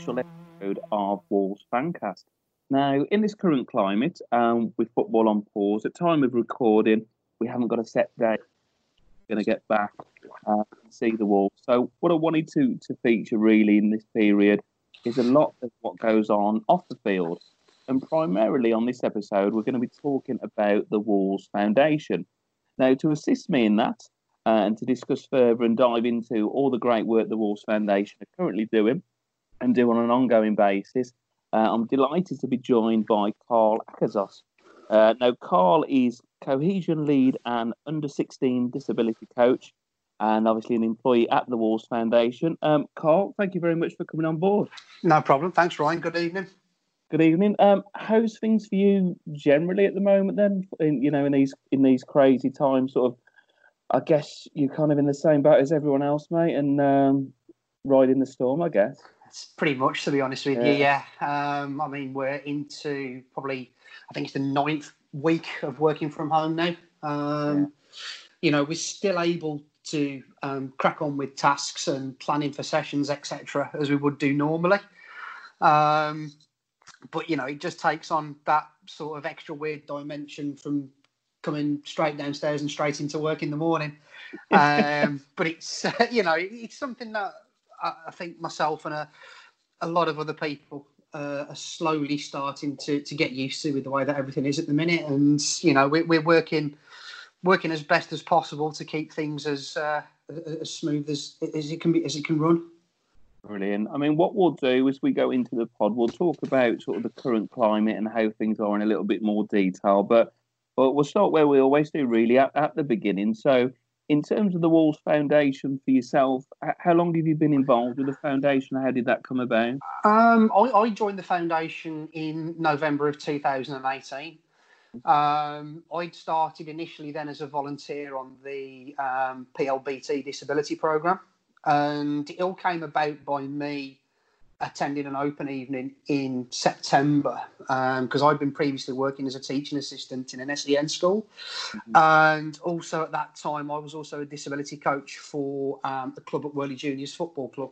special episode of Wolves Fancast. Now, in this current climate, um, with football on pause, at time of recording, we haven't got a set date. Going to get back uh, and see the Wolves. So, what I wanted to to feature really in this period is a lot of what goes on off the field, and primarily on this episode, we're going to be talking about the Wolves Foundation. Now, to assist me in that, uh, and to discuss further and dive into all the great work the Wolves Foundation are currently doing and do on an ongoing basis. Uh, I'm delighted to be joined by Carl Akazos. Uh, now, Carl is cohesion lead and under 16 disability coach, and obviously an employee at the Wolves Foundation. Um, Carl, thank you very much for coming on board. No problem. Thanks, Ryan. Good evening. Good evening. Um, how's things for you generally at the moment? Then, in, you know, in these in these crazy times, sort of I guess you're kind of in the same boat as everyone else, mate, and um, riding the storm, I guess. It's pretty much, to be honest with you, yeah. Um, I mean, we're into probably, I think it's the ninth week of working from home now. Um, yeah. You know, we're still able to um, crack on with tasks and planning for sessions, etc., as we would do normally. Um, but you know, it just takes on that sort of extra weird dimension from coming straight downstairs and straight into work in the morning. Um, but it's uh, you know it's something that I, think myself and a, a lot of other people uh, are slowly starting to, to get used to with the way that everything is at the minute. And you know we, we're working working as best as possible to keep things as uh, as smooth as as it can be as it can run. Brilliant. I mean, what we'll do as we go into the pod, we'll talk about sort of the current climate and how things are in a little bit more detail. But but we'll start where we always do, really, at, at the beginning. So, in terms of the Wolves Foundation for yourself, how long have you been involved with the foundation? How did that come about? Um, I, I, joined the foundation in November of 2018. Um, I'd started initially then as a volunteer on the um, PLBT disability program, and it all came about by me attending an open evening in September because um, I'd been previously working as a teaching assistant in an SEN school, mm-hmm. and also at that time I was also a disability coach for um, the club at Worley Juniors Football Club,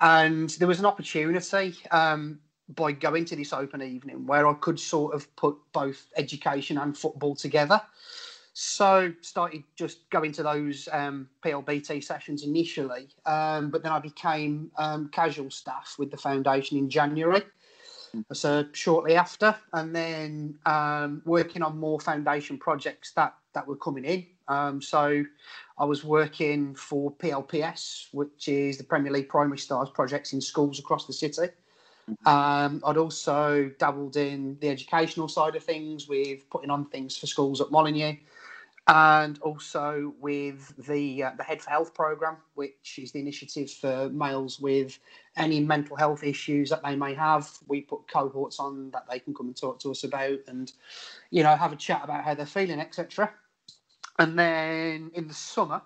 and there was an opportunity um, by going to this open evening where I could sort of put both education and football together. So started just going to those um, PLBT sessions initially, um, but then I became um, casual staff with the foundation in January. Hmm. So shortly after, and then um, working on more foundation projects that that were coming in. Um, so I was working for PLPS, which is the Premier League Primary Stars projects in schools across the city. Mm-hmm. Um, I'd also dabbled in the educational side of things with putting on things for schools at Molineux and also with the uh, the Head for Health program, which is the initiative for males with any mental health issues that they may have. We put cohorts on that they can come and talk to us about, and you know have a chat about how they're feeling, etc. And then in the summer,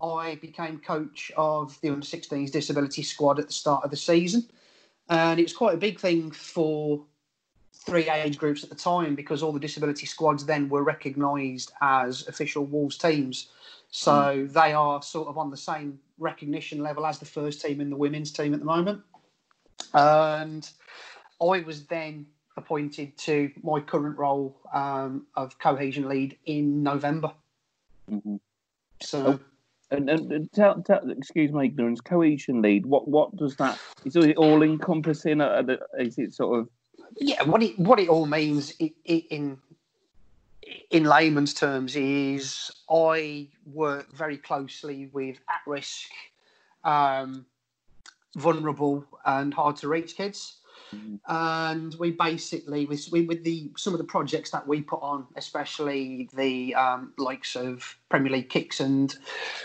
I became coach of the under 16s disability squad at the start of the season, and it was quite a big thing for three age groups at the time because all the disability squads then were recognised as official Wolves teams. So mm. they are sort of on the same recognition level as the first team and the women's team at the moment. And I was then appointed to my current role um, of cohesion lead in November. Mm-hmm. So. Oh. And, and, tell, tell, excuse my ignorance, cohesion lead. What what does that? Is it all encompassing? Is it sort of yeah, what it what it all means in in layman's terms is I work very closely with at risk, um, vulnerable, and hard to reach kids. Mm-hmm. And we basically, with, with the some of the projects that we put on, especially the um, likes of Premier League kicks and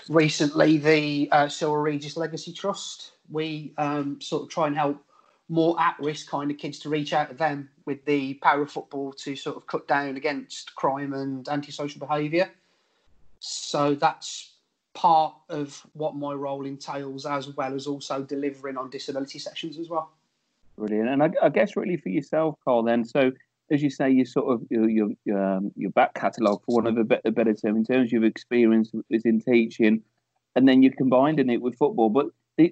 recently the uh, Cyril Regis Legacy Trust, we um, sort of try and help more at risk kind of kids to reach out to them with the power of football to sort of cut down against crime and antisocial behaviour. So that's part of what my role entails, as well as also delivering on disability sessions as well. Brilliant, and I, I guess really for yourself, Carl. Then, so as you say, you sort of your your, um, your back catalogue, for one of a better, better term, in terms of your experience is in teaching and then you're combining it with football. But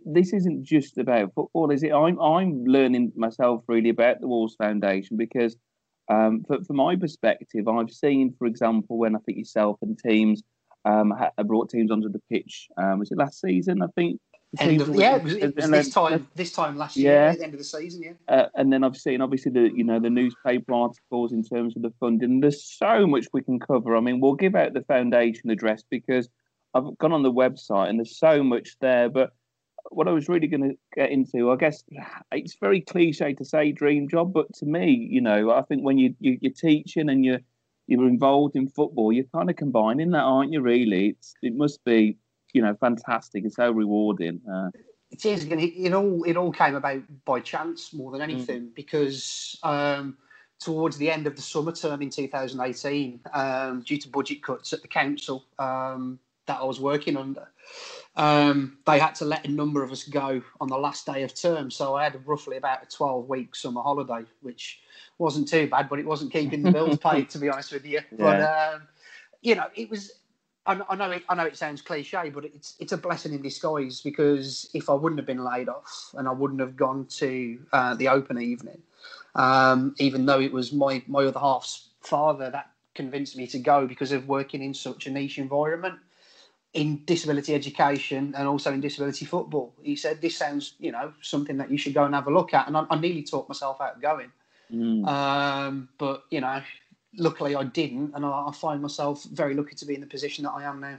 this isn't just about football, is it? I'm I'm learning myself really about the Wolves Foundation because, um, for, from my perspective, I've seen, for example, when I think yourself and teams um, brought teams onto the pitch. Um, was it last season? I think End of, yeah, it was, it was this time. This time last year, yeah. the end of the season, yeah. Uh, and then I've seen obviously the you know the newspaper articles in terms of the funding. There's so much we can cover. I mean, we'll give out the foundation address because I've gone on the website and there's so much there. But what I was really going to get into, I guess, it's very cliche to say dream job, but to me, you know, I think when you, you are teaching and you're you're involved in football, you're kind of combining that, aren't you? Really, it's, it must be you know fantastic. It's so rewarding. Uh, it is. It, it all it all came about by chance more than anything mm. because um, towards the end of the summer term in 2018, um, due to budget cuts at the council um, that I was working under, um, they had to let a number of us go on the last day of term. So I had roughly about a 12 week summer holiday, which wasn't too bad, but it wasn't keeping the bills paid, to be honest with you. Yeah. But um, you know, it was I, know it, I know it sounds cliche, but it's it's a blessing in disguise because if I wouldn't have been laid off and I wouldn't have gone to uh, the open evening, um, even though it was my my other half's father that convinced me to go because of working in such a niche environment in disability education and also in disability football. He said, "This sounds, you know, something that you should go and have a look at." And I, I nearly talked myself out of going, mm. um, but you know, luckily I didn't, and I, I, find myself very lucky to be in the position that I am now.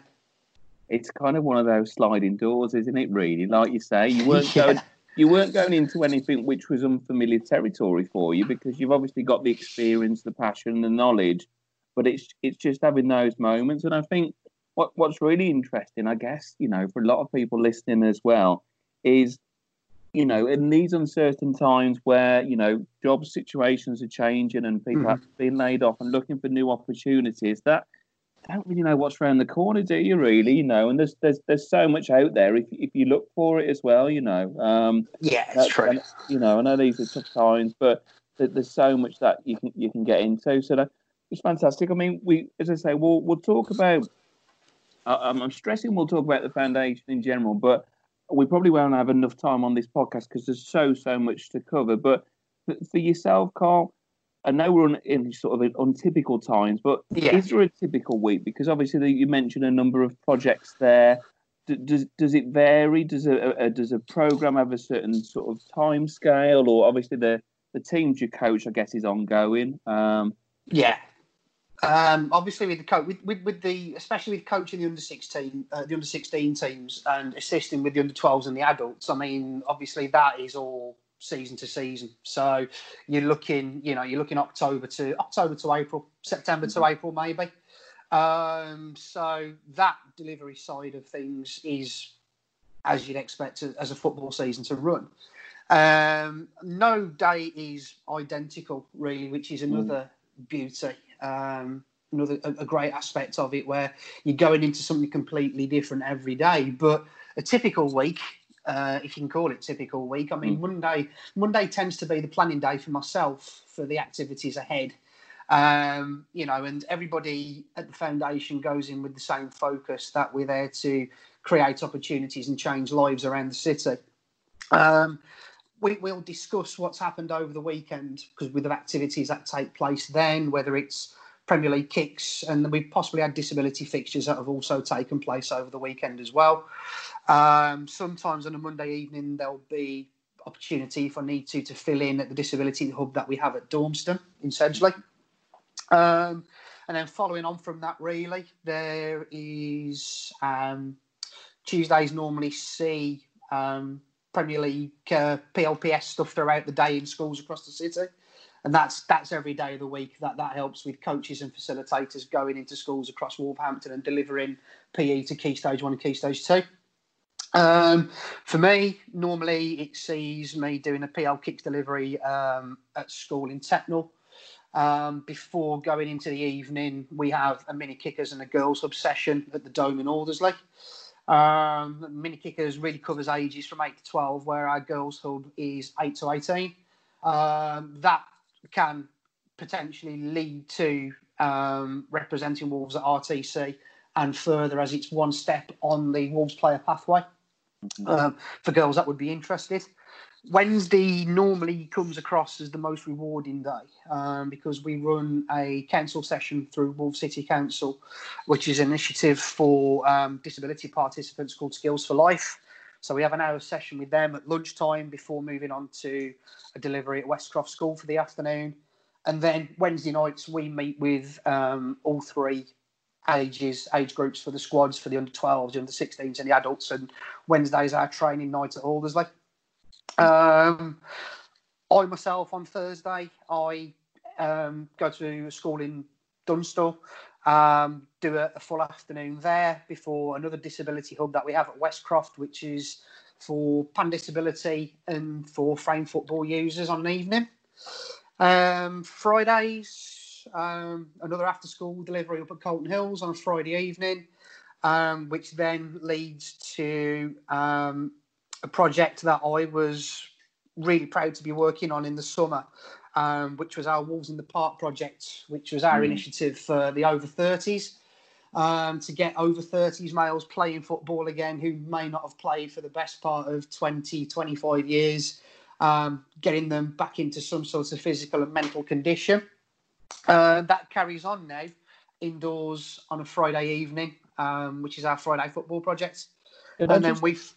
It's kind of one of those sliding doors, isn't it? Really, like you say, you weren't yeah. going, you weren't going into anything which was unfamiliar territory for you because you've obviously got the experience, the passion, the knowledge. But it's it's just having those moments, and I think what what's really interesting, I guess, you know, for a lot of people listening as well, is you know, in these uncertain times where, you know, job situations are changing and people mm. have been laid off and looking for new opportunities, that don't really know what's around the corner, do you really? You know, and there's there's there's so much out there if if you look for it as well, you know. Um Yeah, it's true. And, you know, I know these are tough times, but there's so much that you can you can get into. So that it's fantastic. I mean, we as I say, we'll we'll talk about I'm stressing we'll talk about the foundation in general, but we probably won't have enough time on this podcast because there's so so much to cover. But for yourself, Carl, I know we're in sort of untypical times, but yeah. is there a typical week? Because obviously you mentioned a number of projects there. Does does it vary? Does a, a does a program have a certain sort of time scale, or obviously the the teams you coach, I guess, is ongoing. Um, yeah, um, obviously, with the coach, with, with, with, the especially with coaching the under sixteen, uh, the under sixteen teams, and assisting with the under twelves and the adults. I mean, obviously that is all season to season. So you're looking, you know, you're looking October to October to April, September mm-hmm. to April, maybe. Um, so that delivery side of things is as you'd expect to, as a football season to run. Um, no day is identical, really, which is mm. another mm. beauty um, another a, great aspect of it where you're going into something completely different every day. But a typical week, uh, if you can call it typical week, I mean mm. Monday Monday tends to be the planning day for myself for the activities ahead. Um, you know, and everybody at the foundation goes in with the same focus that we're there to create opportunities and change lives around the city. Um, we, will discuss what's happened over the weekend because with the activities that take place then, whether it's Premier League kicks, and we've possibly had disability fixtures that have also taken place over the weekend as well. Um, sometimes on a Monday evening, there'll be opportunity if I need to to fill in at the disability hub that we have at Dormston in Sedgley. Um, and then following on from that, really, there is um, Tuesdays normally see um, Premier League uh, PLPS stuff throughout the day in schools across the city, and that's that's every day of the week. That that helps with coaches and facilitators going into schools across Wolverhampton and delivering PE to Key Stage One and Key Stage Two. Um, for me, normally it sees me doing a PL kicks delivery um, at school in Tettenhall. Um, before going into the evening, we have a mini kickers and a girls' hub session at the Dome in Aldersley. Um, mini kickers really covers ages from 8 to 12, where our girls' hub is 8 to 18. Um, that can potentially lead to um, representing Wolves at RTC and further as it's one step on the Wolves player pathway. Mm-hmm. Um, for girls that would be interested. Wednesday normally comes across as the most rewarding day um, because we run a council session through Wolf City Council, which is an initiative for um, disability participants called Skills for Life. So we have an hour session with them at lunchtime before moving on to a delivery at Westcroft School for the afternoon. And then Wednesday nights we meet with um, all three ages, age groups for the squads, for the under 12s, the under 16s, and the adults. And Wednesdays our training night at Aldersley. Um, I myself on Thursday, I um, go to a school in Dunstall, um, do a, a, full afternoon there before another disability hub that we have at Westcroft, which is for pan disability and for frame football users on an evening. Um, Fridays, um, another after school delivery up at Colton Hills on a Friday evening, um, which then leads to um, a project that I was really proud to be working on in the summer, um, which was our Wolves in the Park project, which was our mm. initiative for the over 30s. Um, to get over 30s males playing football again who may not have played for the best part of 20, 25 years, um, getting them back into some sort of physical and mental condition. Uh, that carries on now indoors on a Friday evening, um, which is our Friday football project. and then we've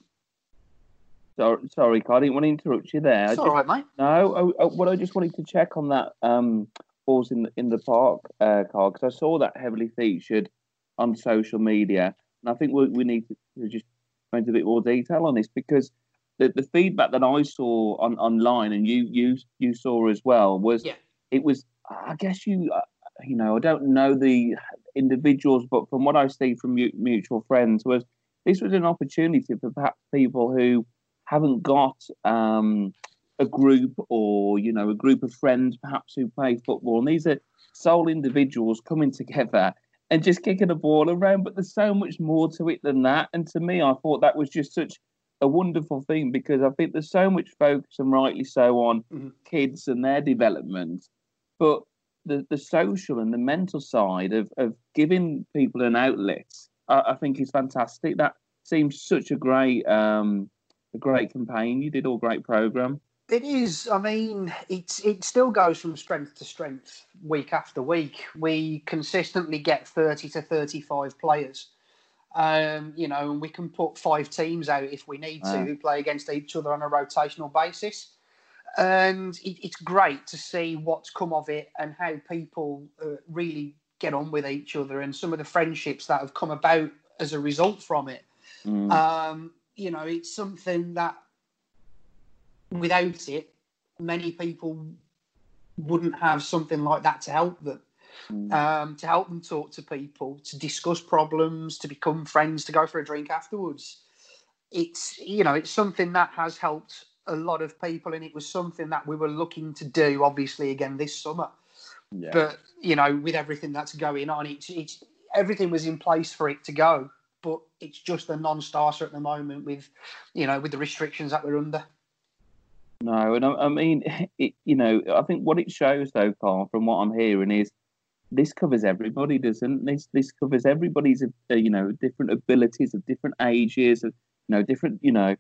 Sorry, sorry, Carl, I didn't want to interrupt you there. It's all right, mate. No, I, I, what I just wanted to check on that um, balls in the, in the park, uh, Carl, because I saw that heavily featured on social media, and I think we, we need to just go into a bit more detail on this because the, the feedback that I saw on online and you you you saw as well was yeah. it was I guess you uh, you know I don't know the individuals, but from what I see from mutual friends was this was an opportunity for perhaps people who haven't got um, a group or you know a group of friends perhaps who play football and these are sole individuals coming together and just kicking a ball around but there's so much more to it than that and to me i thought that was just such a wonderful thing because i think there's so much focus and rightly so on mm-hmm. kids and their development but the, the social and the mental side of, of giving people an outlet I, I think is fantastic that seems such a great um, a great campaign. You did all great program. It is. I mean, it's it still goes from strength to strength week after week. We consistently get thirty to thirty-five players. Um, you know, and we can put five teams out if we need to who play against each other on a rotational basis. And it, it's great to see what's come of it and how people uh, really get on with each other and some of the friendships that have come about as a result from it. Mm. Um, you know, it's something that without it, many people wouldn't have something like that to help them. Mm. Um, to help them talk to people, to discuss problems, to become friends, to go for a drink afterwards. It's you know it's something that has helped a lot of people, and it was something that we were looking to do, obviously, again this summer. Yeah. But you know, with everything that's going on, it's it's everything was in place for it to go but it's just a non-starter at the moment with, you know, with the restrictions that we're under. No, and I, I mean, it, you know, I think what it shows though, Carl, from what I'm hearing is this covers everybody, doesn't this? This covers everybody's, uh, you know, different abilities of different ages, of you know, different, you know,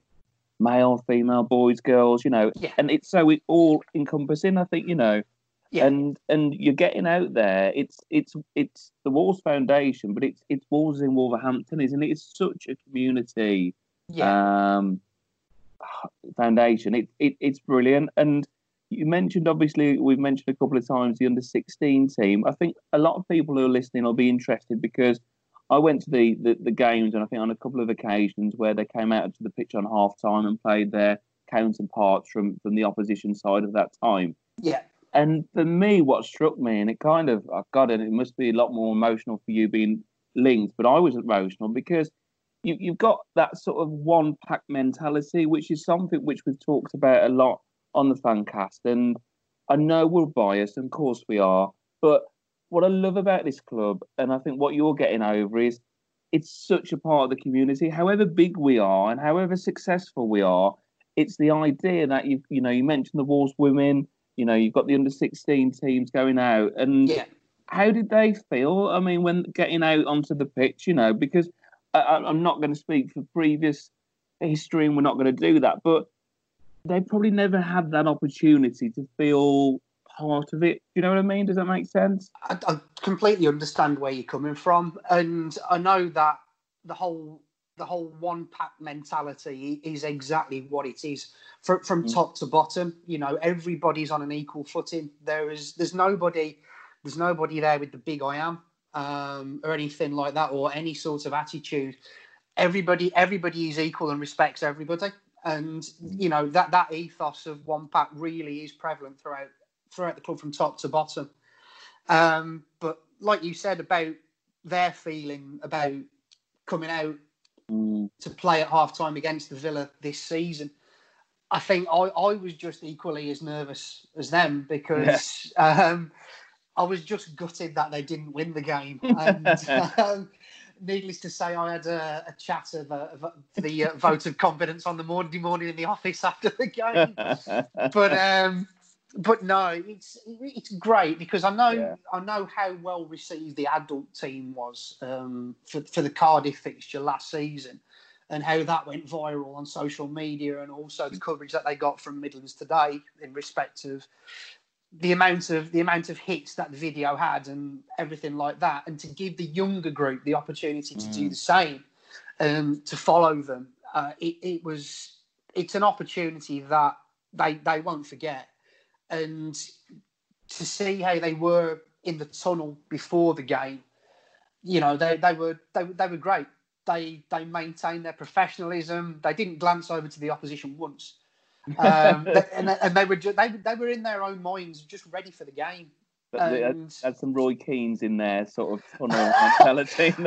male, female, boys, girls, you know, yeah. and it's so it all encompassing. I think you know, yeah. And and you're getting out there. It's it's it's the Wolves Foundation, but it's it's Wolves in Wolverhampton, isn't it? It's such a community yeah. um, foundation. It, it it's brilliant. And you mentioned obviously we've mentioned a couple of times the under 16 team. I think a lot of people who are listening will be interested because I went to the, the, the games and I think on a couple of occasions where they came out to the pitch on half time and played their counterparts from from the opposition side of that time. Yeah. And for me, what struck me, and it kind of, I got it, it must be a lot more emotional for you being linked, but I was emotional because you, you've got that sort of one pack mentality, which is something which we've talked about a lot on the Fancast. And I know we're biased, and of course we are, but what I love about this club, and I think what you're getting over is it's such a part of the community. However big we are and however successful we are, it's the idea that you you know you mentioned the Wolves women, you know, you've got the under 16 teams going out, and yeah. how did they feel? I mean, when getting out onto the pitch, you know, because I, am not going to speak for previous history, and we're not going to do that, but they probably never had that opportunity to feel part of it. You know what I mean? Does that make sense? I, I completely understand where you're coming from, and I know that the whole the whole one pack mentality is exactly what it is from, from mm. top to bottom. You know, everybody's on an equal footing. There is there's nobody there's nobody there with the big I am um, or anything like that or any sort of attitude. Everybody everybody is equal and respects everybody. And you know that that ethos of one pack really is prevalent throughout throughout the club from top to bottom. Um, but like you said about their feeling about coming out mm. to play at half time against the Villa this season, I think I, I was just equally as nervous as them because yeah. um, I was just gutted that they didn't win the game. And um, needless to say, I had a, a chat of, uh, of the uh, vote of confidence on the Monday morning in the office after the game. but um, but no, it's it's great because I know yeah. I know how well received the adult team was um, for for the Cardiff fixture last season, and how that went viral on social media, and also the coverage that they got from Midlands Today in respect of the amount of the amount of hits that the video had and everything like that, and to give the younger group the opportunity to mm. do the same, um, to follow them, uh, it, it was it's an opportunity that they they won't forget and to see how they were in the tunnel before the game, you know, they, they were they, they were great. They they maintained their professionalism. They didn't glance over to the opposition once, um, and, and they were just, they they were in their own minds, just ready for the game. And... Had some Roy Keane's in there, sort of tunnel mentality.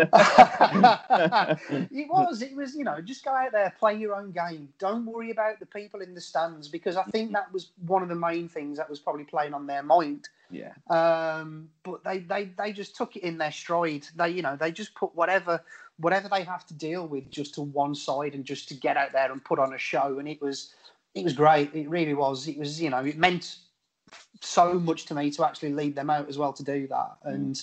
it was, it was, you know, just go out there, play your own game. Don't worry about the people in the stands because I think that was one of the main things that was probably playing on their mind. Yeah. Um, but they, they, they just took it in their stride. They, you know, they just put whatever, whatever they have to deal with just to one side and just to get out there and put on a show. And it was, it was great. It really was. It was, you know, it meant so much to me to actually lead them out as well to do that. Mm. And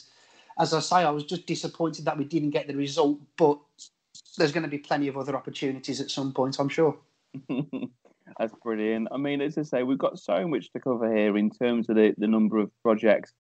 as I say, I was just disappointed that we didn't get the result, but there's going to be plenty of other opportunities at some point, I'm sure. That's brilliant. I mean, as I say, we've got so much to cover here in terms of the, the number of projects.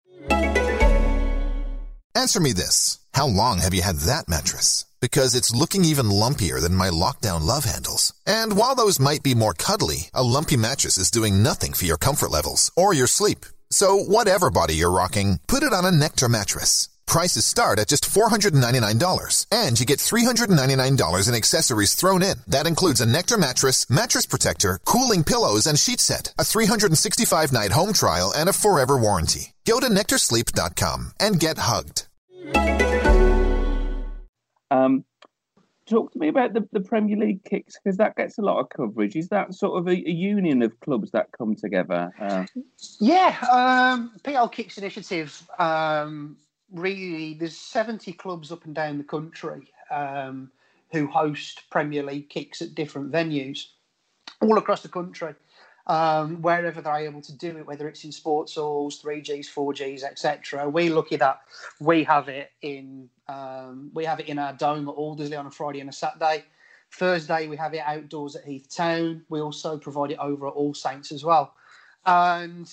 Answer me this. How long have you had that mattress? Because it's looking even lumpier than my lockdown love handles. And while those might be more cuddly, a lumpy mattress is doing nothing for your comfort levels or your sleep. So whatever body you're rocking, put it on a Nectar mattress. Prices start at just $499, and you get $399 in accessories thrown in. That includes a Nectar mattress, mattress protector, cooling pillows, and sheet set, a 365-night home trial, and a forever warranty. Go to nectarsleep.com and get hugged. Um, talk to me about the, the Premier League kicks because that gets a lot of coverage. Is that sort of a, a union of clubs that come together? Uh... Yeah, um, PL Kicks Initiative. Um, really, there's 70 clubs up and down the country um, who host Premier League kicks at different venues all across the country um, wherever they're able to do it, whether it's in sports halls, 3Gs, 4Gs, etc. We're lucky that we have it in um, we have it in our dome at Aldersley on a Friday and a Saturday. Thursday we have it outdoors at Heath Town. We also provide it over at All Saints as well, and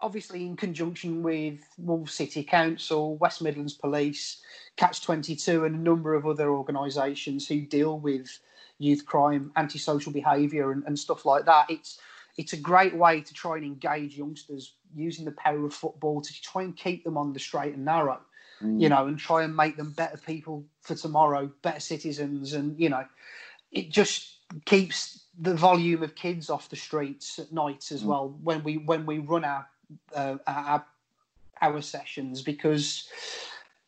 obviously in conjunction with Wolves City Council, West Midlands Police, Catch 22, and a number of other organisations who deal with youth crime, antisocial behaviour, and, and stuff like that. It's it's a great way to try and engage youngsters using the power of football to try and keep them on the straight and narrow, mm. you know, and try and make them better people for tomorrow, better citizens, and you know, it just keeps the volume of kids off the streets at night as mm. well when we when we run our uh, our, our sessions because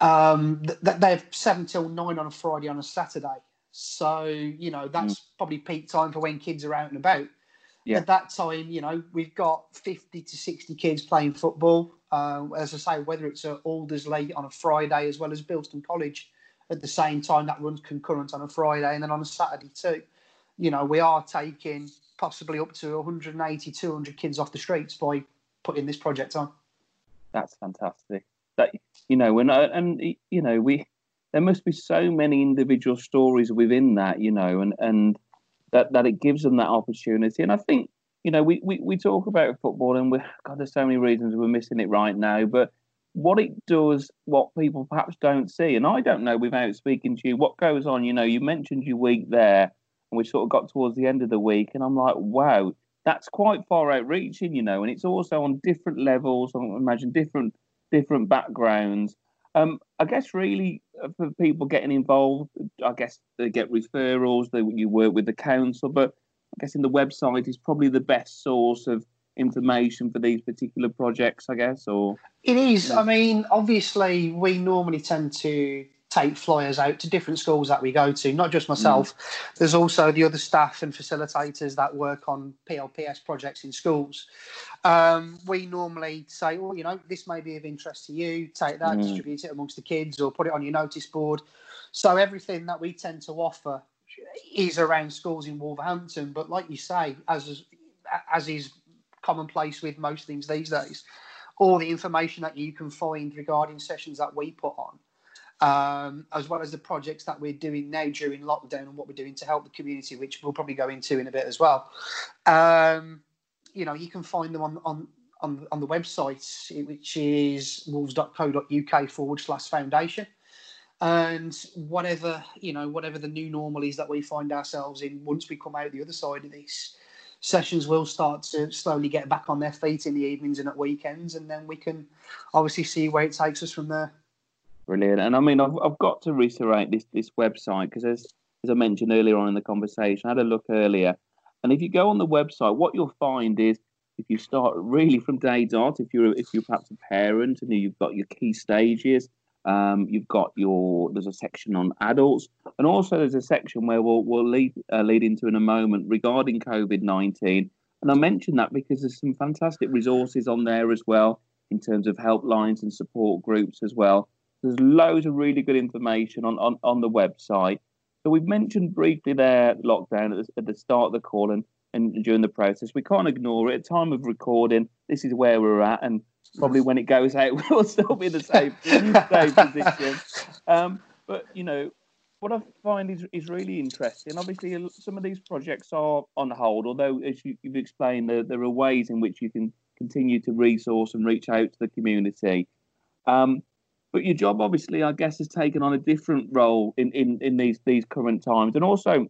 um, th- they're seven till nine on a Friday on a Saturday. So you know that's mm. probably peak time for when kids are out and about yeah. at that time, you know, we've got 50 to 60 kids playing football. Uh, as I say, whether it's at Aldersley on a Friday as well as Bilston College at the same time, that runs concurrent on a Friday and then on a Saturday too. You know, we are taking possibly up to 180, 200 kids off the streets by putting this project on. That's fantastic. that you know, and and you know, we there must be so many individual stories within that, you know, and and that that it gives them that opportunity. And I think you know, we we, we talk about football, and we God, there's so many reasons we're missing it right now, but what it does, what people perhaps don't see, and I don't know without speaking to you, what goes on. You know, you mentioned your week there, and we sort of got towards the end of the week, and I'm like, wow, that's quite far outreaching, you know, and it's also on different levels. I imagine different different backgrounds. Um, I guess really uh, for people getting involved, I guess they get referrals. They you work with the council, but I guess in the website is probably the best source of information for these particular projects, I guess, or it is. I mean, obviously, we normally tend to take flyers out to different schools that we go to, not just myself. Mm. There's also the other staff and facilitators that work on PLPS projects in schools. Um, we normally say, well, you know, this may be of interest to you, take that, mm. distribute it amongst the kids, or put it on your notice board. So everything that we tend to offer is around schools in Wolverhampton. But like you say, as as is commonplace with most things these days, all the information that you can find regarding sessions that we put on, um, as well as the projects that we're doing now during lockdown and what we're doing to help the community, which we'll probably go into in a bit as well. Um, you know, you can find them on on on, on the website, which is wolves.co.uk forward slash foundation. And whatever you know, whatever the new normal is that we find ourselves in, once we come out the other side of this, sessions will start to slowly get back on their feet in the evenings and at weekends, and then we can obviously see where it takes us from there. Brilliant. And I mean, I've, I've got to reiterate this this website because as as I mentioned earlier on in the conversation, I had a look earlier, and if you go on the website, what you'll find is if you start really from day dot, if you're if you're perhaps a parent and you've got your key stages, um, you've got your there's a section on adults, and also there's a section where we'll we'll lead uh, lead into in a moment regarding COVID nineteen. And I mention that because there's some fantastic resources on there as well in terms of helplines and support groups as well. There's loads of really good information on, on, on the website. So we've mentioned briefly there lockdown at the, at the start of the call and, and during the process. We can't ignore it. At time of recording, this is where we're at, and probably when it goes out, we'll still be in the same, same position. Um, but you know, what I find is is really interesting. Obviously, some of these projects are on hold. Although, as you, have explained, there, there are ways in which you can continue to resource and reach out to the community. Um, but your job, obviously, I guess, has taken on a different role in, in, in these these current times. And also,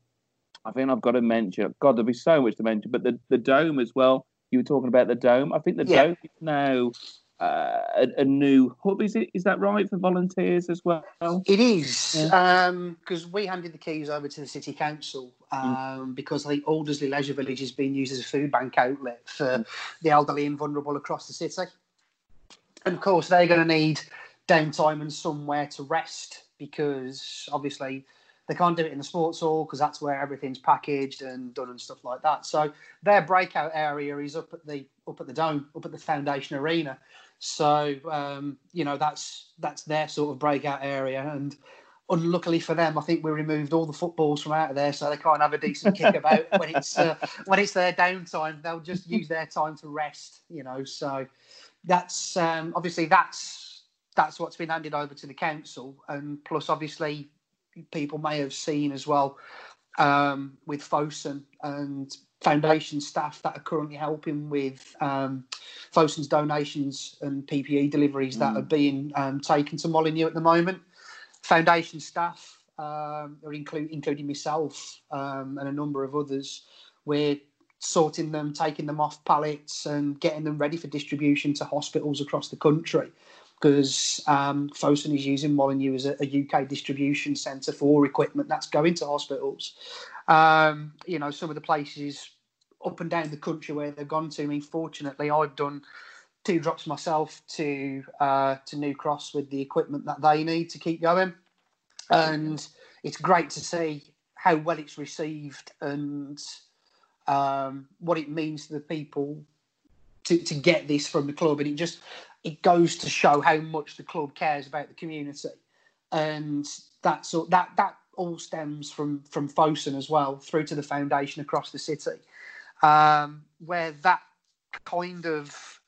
I think I've got to mention, God, there'll be so much to mention, but the, the dome as well you were talking about the dome. I think the yeah. dome is now uh, a, a, new hub. Is it? Is that right for volunteers as well? It is because yeah. um, we handed the keys over to the city council mm. um, mm. because I think Aldersley Leisure Village is being used as a food bank outlet for mm. the elderly and vulnerable across the city. And of course, they're going to need downtime and somewhere to rest because obviously they can't do it in the sports hall because that's where everything's packaged and done and stuff like that. So their breakout area is up at the up at the dome, up at the foundation arena. So um, you know that's that's their sort of breakout area. And unluckily for them, I think we removed all the footballs from out of there, so they can't have a decent kick about when it's uh, when it's their downtime. They'll just use their time to rest. You know, so that's um, obviously that's that's what's been handed over to the council, and plus obviously people may have seen as well um, with Fosun and foundation staff that are currently helping with um, Fosun's donations and PPE deliveries mm. that are being um, taken to Molineux at the moment. Foundation staff, um, are include, including myself um, and a number of others, we're sorting them, taking them off pallets, and getting them ready for distribution to hospitals across the country because um, Fosun is using Molineux as a, a UK distribution centre for equipment that's going to hospitals. Um, you know, some of the places up and down the country where they've gone to. I mean, fortunately, I've done two drops myself to uh, to New Cross with the equipment that they need to keep going, and it's great to see how well it's received and um, what it means to the people to, to get this from the club. And it just it goes to show how much the club cares about the community, and that's all, that that all stems from from Fosun as well through to the foundation across the city, um, where that kind of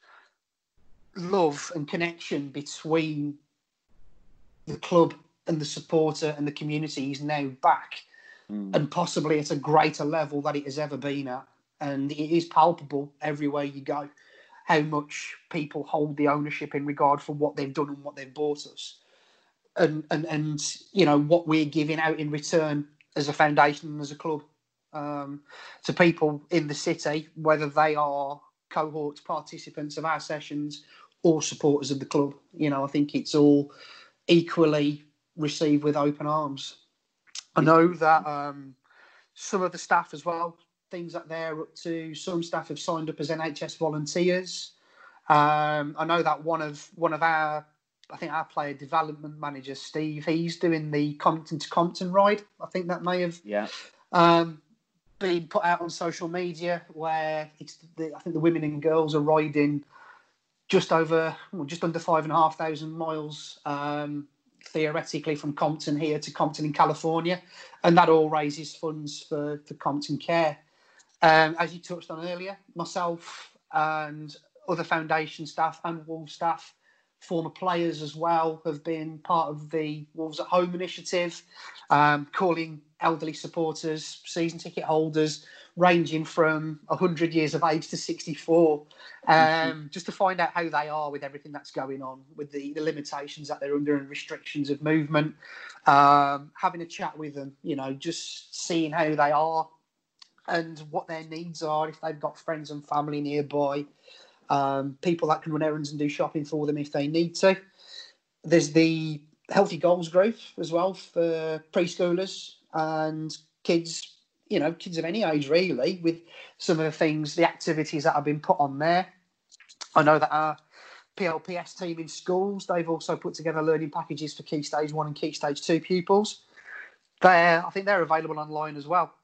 love and connection between the club and the supporter and the community is now back mm. and possibly at a greater level that it has ever been at. And it is palpable everywhere you go how much people hold the ownership in regard for what they've done and what they've bought us. And, and, and you know, what we're giving out in return as a foundation and as a club um, to people in the city, whether they are cohorts, participants of our sessions, or supporters of the club. You know, I think it's all equally received with open arms. I know that um, some of the staff as well, things that they're up to. Some staff have signed up as NHS volunteers. Um, I know that one of one of our, I think our player development manager Steve, he's doing the Compton to Compton ride. I think that may have yeah um, been put out on social media where it's the, I think the women and girls are riding just over, well, just under five and a half thousand miles, um, theoretically from Compton here to Compton in California, and that all raises funds for for Compton Care. Um, as you touched on earlier, myself and other foundation staff and Wolves staff, former players as well, have been part of the Wolves at Home initiative, um, calling elderly supporters, season ticket holders, ranging from 100 years of age to 64, um, just to find out how they are with everything that's going on, with the, the limitations that they're under and restrictions of movement. Um, having a chat with them, you know, just seeing how they are and what their needs are, if they've got friends and family nearby, um, people that can run errands and do shopping for them if they need to. There's the Healthy Goals group as well for preschoolers and kids you know, kids of any age really, with some of the things, the activities that have been put on there. I know that our PLPS team in schools, they've also put together learning packages for Key Stage 1 and Key Stage 2 pupils. They're, I think they're available online as well.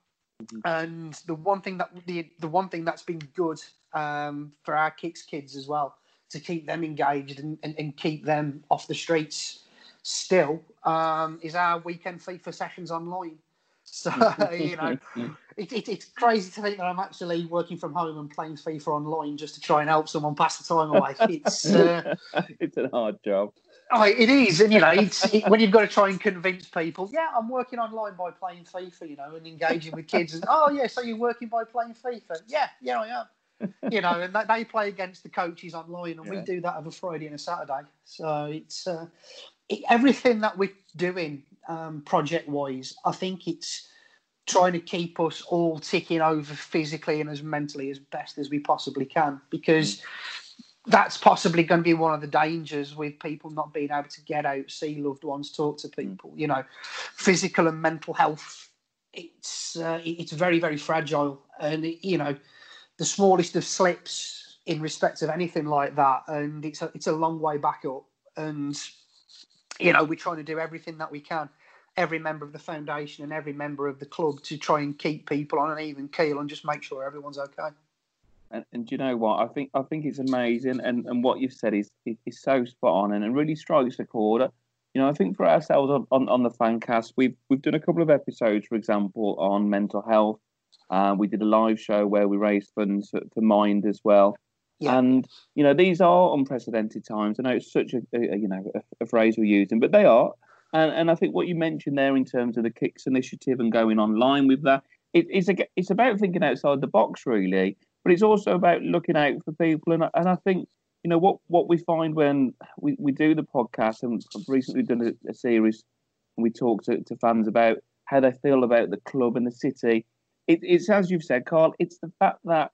And the one thing that the the one thing that's been good um, for our kicks kids as well to keep them engaged and, and, and keep them off the streets still um, is our weekend FIFA sessions online. So you know, it, it, it's crazy to think that I'm actually working from home and playing FIFA online just to try and help someone pass the time away. It's uh, it's a hard job. Oh, it is, and you know, it's it, when you've got to try and convince people. Yeah, I'm working online by playing FIFA, you know, and engaging with kids. And oh, yeah, so you're working by playing FIFA? Yeah, yeah, I am. you know, and they play against the coaches online, and yeah. we do that over Friday and a Saturday. So it's uh, it, everything that we're doing um, project wise, I think it's trying to keep us all ticking over physically and as mentally as best as we possibly can because that's possibly going to be one of the dangers with people not being able to get out, see loved ones, talk to people. You know, physical and mental health. It's uh, it's very very fragile, and you know, the smallest of slips in respect of anything like that, and it's a, it's a long way back up. And you know, we're trying to do everything that we can, every member of the foundation and every member of the club to try and keep people on an even keel and just make sure everyone's okay. And, and do you know what? I think I think it's amazing, and, and what you've said is is so spot on, and it really strikes a chord. You know, I think for ourselves on, on, on the fancast, we've we've done a couple of episodes, for example, on mental health. Uh, we did a live show where we raised funds for, for Mind as well. Yeah. And you know these are unprecedented times. I know it's such a, a you know a, a, phrase we're using, but they are. And and I think what you mentioned there in terms of the Kicks initiative and going online with that, it, it's a, it's about thinking outside the box really, but it's also about looking out for people. And and I think you know what what we find when we, we do the podcast and I've recently done a, a series and we talk to, to fans about how they feel about the club and the city. It, it's as you've said, Carl. It's the fact that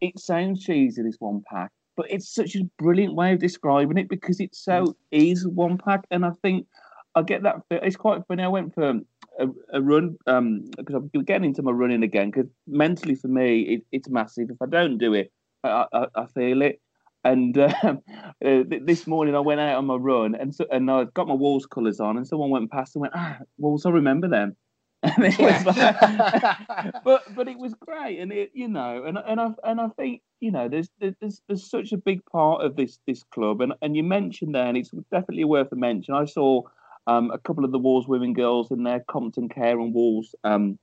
it sounds cheesy, this one pack, but it's such a brilliant way of describing it because it's so mm. is one pack. And I think I get that. It's quite funny. I went for a, a run because um, I'm getting into my running again because mentally for me, it, it's massive. If I don't do it, I, I, I feel it. And um, uh, this morning I went out on my run and so, and I got my Wolves colours on, and someone went past and went, "Ah, Wolves, I remember them." And it was like, but but it was great, and it you know, and and I and I think you know, there's there's there's such a big part of this this club, and and you mentioned there, and it's definitely worth a mention. I saw um, a couple of the Wolves women girls in their Compton Care and Wolves um,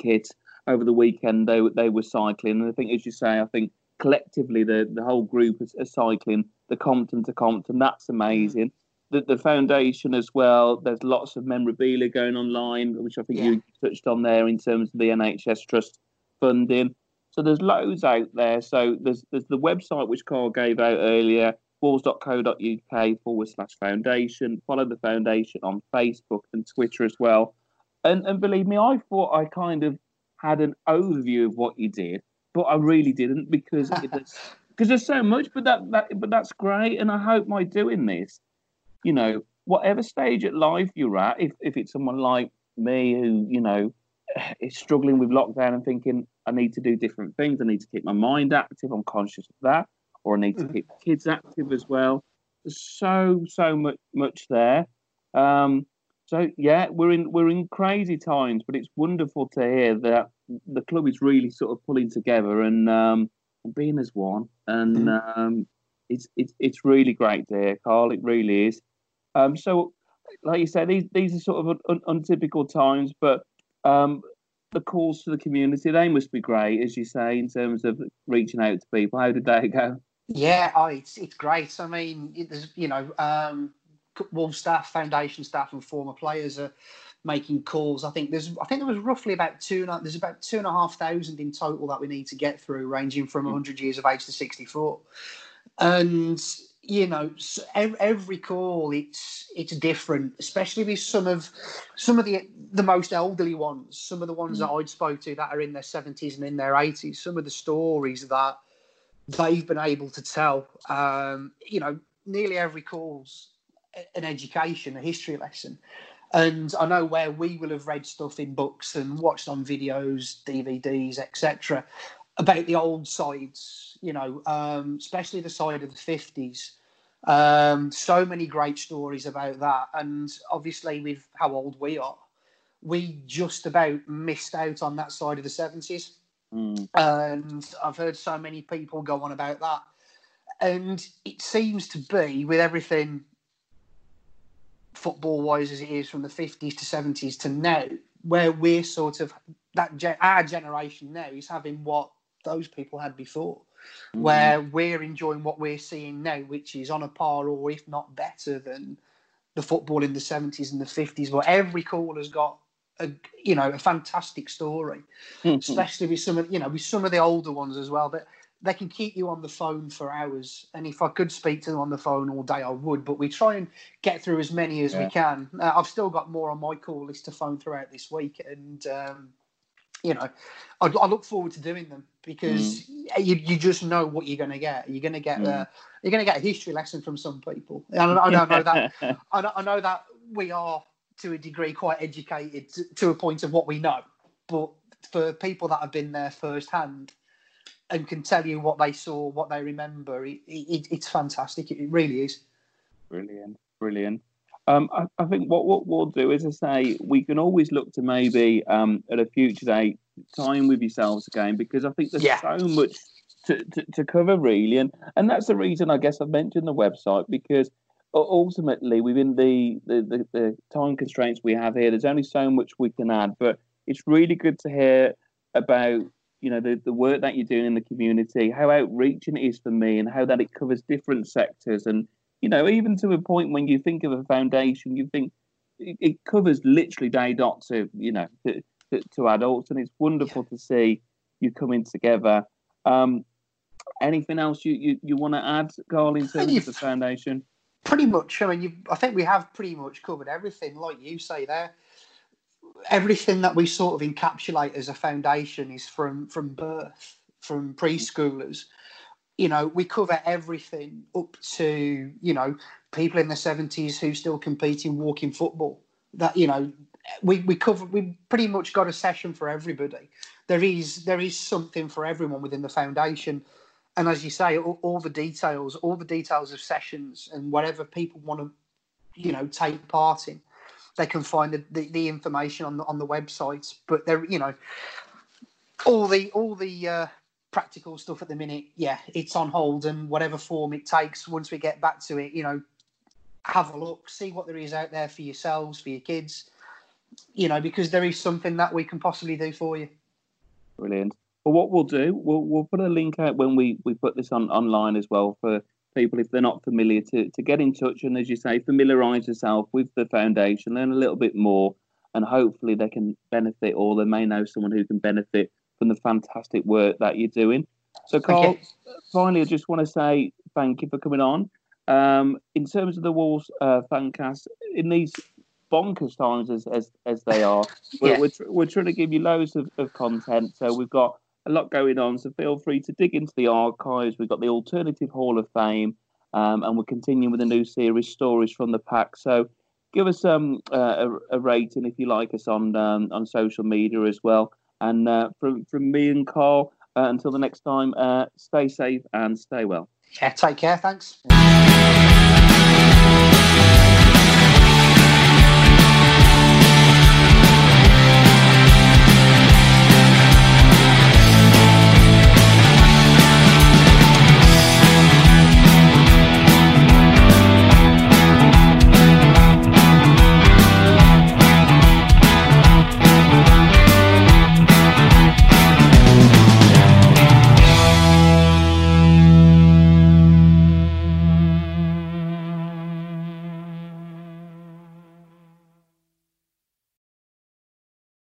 kit over the weekend. They they were cycling, and I think, as you say, I think collectively the the whole group is, is cycling. the Compton to Compton. That's amazing. The, the foundation as well. There's lots of memorabilia going online, which I think yeah. you touched on there in terms of the NHS Trust funding. So there's loads out there. So there's there's the website which Carl gave out earlier, wolves.co.uk forward slash foundation. Follow the foundation on Facebook and Twitter as well. And and believe me, I thought I kind of had an overview of what you did, but I really didn't because because there's so much. But that, that but that's great, and I hope by doing this, you know, whatever stage at life you're at, if if it's someone like me who you know is struggling with lockdown and thinking I need to do different things, I need to keep my mind active, I'm conscious of that, or I need to mm-hmm. keep kids active as well. There's so so much much there. Um, so yeah, we're in we're in crazy times, but it's wonderful to hear that the club is really sort of pulling together and, um, being as one, and mm. um, it's it's it's really great to hear, Carl. It really is. Um, so, like you said, these these are sort of un- untypical times, but um, the calls to the community they must be great, as you say, in terms of reaching out to people. How did they go? Yeah, oh, it's it's great. I mean, it, you know, um, Wolves staff, foundation staff, and former players are making calls. I think there's, I think there was roughly about two. and There's about two and a half thousand in total that we need to get through, ranging from 100 years of age to 64. And you know, every call it's it's different, especially with some of some of the the most elderly ones. Some of the ones mm. that I'd spoke to that are in their 70s and in their 80s. Some of the stories that they've been able to tell. Um, you know, nearly every call's an education, a history lesson. And I know where we will have read stuff in books and watched on videos, DVDs, etc., about the old sides, you know, um, especially the side of the 50s. Um, so many great stories about that. And obviously, with how old we are, we just about missed out on that side of the 70s. Mm. And I've heard so many people go on about that. And it seems to be with everything football wise as it is from the 50s to 70s to now, where we're sort of that our generation now is having what those people had before, mm-hmm. where we're enjoying what we're seeing now, which is on a par or if not better than the football in the 70s and the 50s. where every call has got a you know a fantastic story, mm-hmm. especially with some of you know with some of the older ones as well. But they can keep you on the phone for hours. And if I could speak to them on the phone all day, I would. But we try and get through as many as yeah. we can. Uh, I've still got more on my call list to phone throughout this week, and um, you know, I, I, look forward to doing them because mm. you you just know what you're going to get. You're going to get mm. uh, you're going to get a history lesson from some people. And I, I know that I, I know that we are to a degree quite educated to, to a point of what we know, but for people that have been there firsthand and can tell you what they saw, what they remember. It, it, it's fantastic. It really is. Brilliant, brilliant. Um, I, I, think what, what we'll do is, I say, we can always look to maybe um, at a future date time with yourselves again because I think there's yeah. so much to, to, to, cover really, and and that's the reason I guess I've mentioned the website because ultimately within the, the, the, the time constraints we have here, there's only so much we can add, but it's really good to hear about you know the, the work that you're doing in the community how outreaching it is for me and how that it covers different sectors. And you know even to a point when you think of a foundation you think it, it covers literally day dot to you know to, to, to adults. And it's wonderful to see you coming together. Um, anything else you, you, you want to add carl in terms of the foundation pretty much i mean i think we have pretty much covered everything like you say there everything that we sort of encapsulate as a foundation is from from birth, from preschoolers. You know, we cover everything up to you know people in the seventies who still compete in walking football. That you know, we we cover we pretty much got a session for everybody. There is there is something for everyone within the foundation. And as you say, all, all the details, all the details of sessions and whatever people want to, you know, take part in they can find the, the, the information on the on the website. But they're you know all the all the uh, practical stuff at the minute, yeah, it's on hold, and whatever form it takes, once we get back to it, you know, have a look, see what there is out there for yourselves, for your kids, you know, because there is something that we can possibly do for you. Brilliant. Well, what we'll do, we'll we'll put a link out when we we put this on online as well for people if they're not familiar to, to get in touch and, as you say, familiarise yourself with the foundation, learn a little bit more, and hopefully they can benefit or they may know someone who can benefit from the fantastic work that you're doing. So, Carl, finally, I just want to say thank you for coming on. Um, in terms of the Wolves uh, fancast, in these bonkers times as as, as they are, we're, yeah. we're, tr- we're, trying to give you loads of, of content. So we've got a lot going on. So feel free to dig into the archives. We've got the Alternative Hall of Fame, um, and we're continuing with a new series, Stories from the Pack. So give us um, uh, a, a, rating if you like us on um, on social media as well. And uh, from from me and Carl, uh, until the next time, uh, stay safe and stay well. Yeah, take care. Thanks.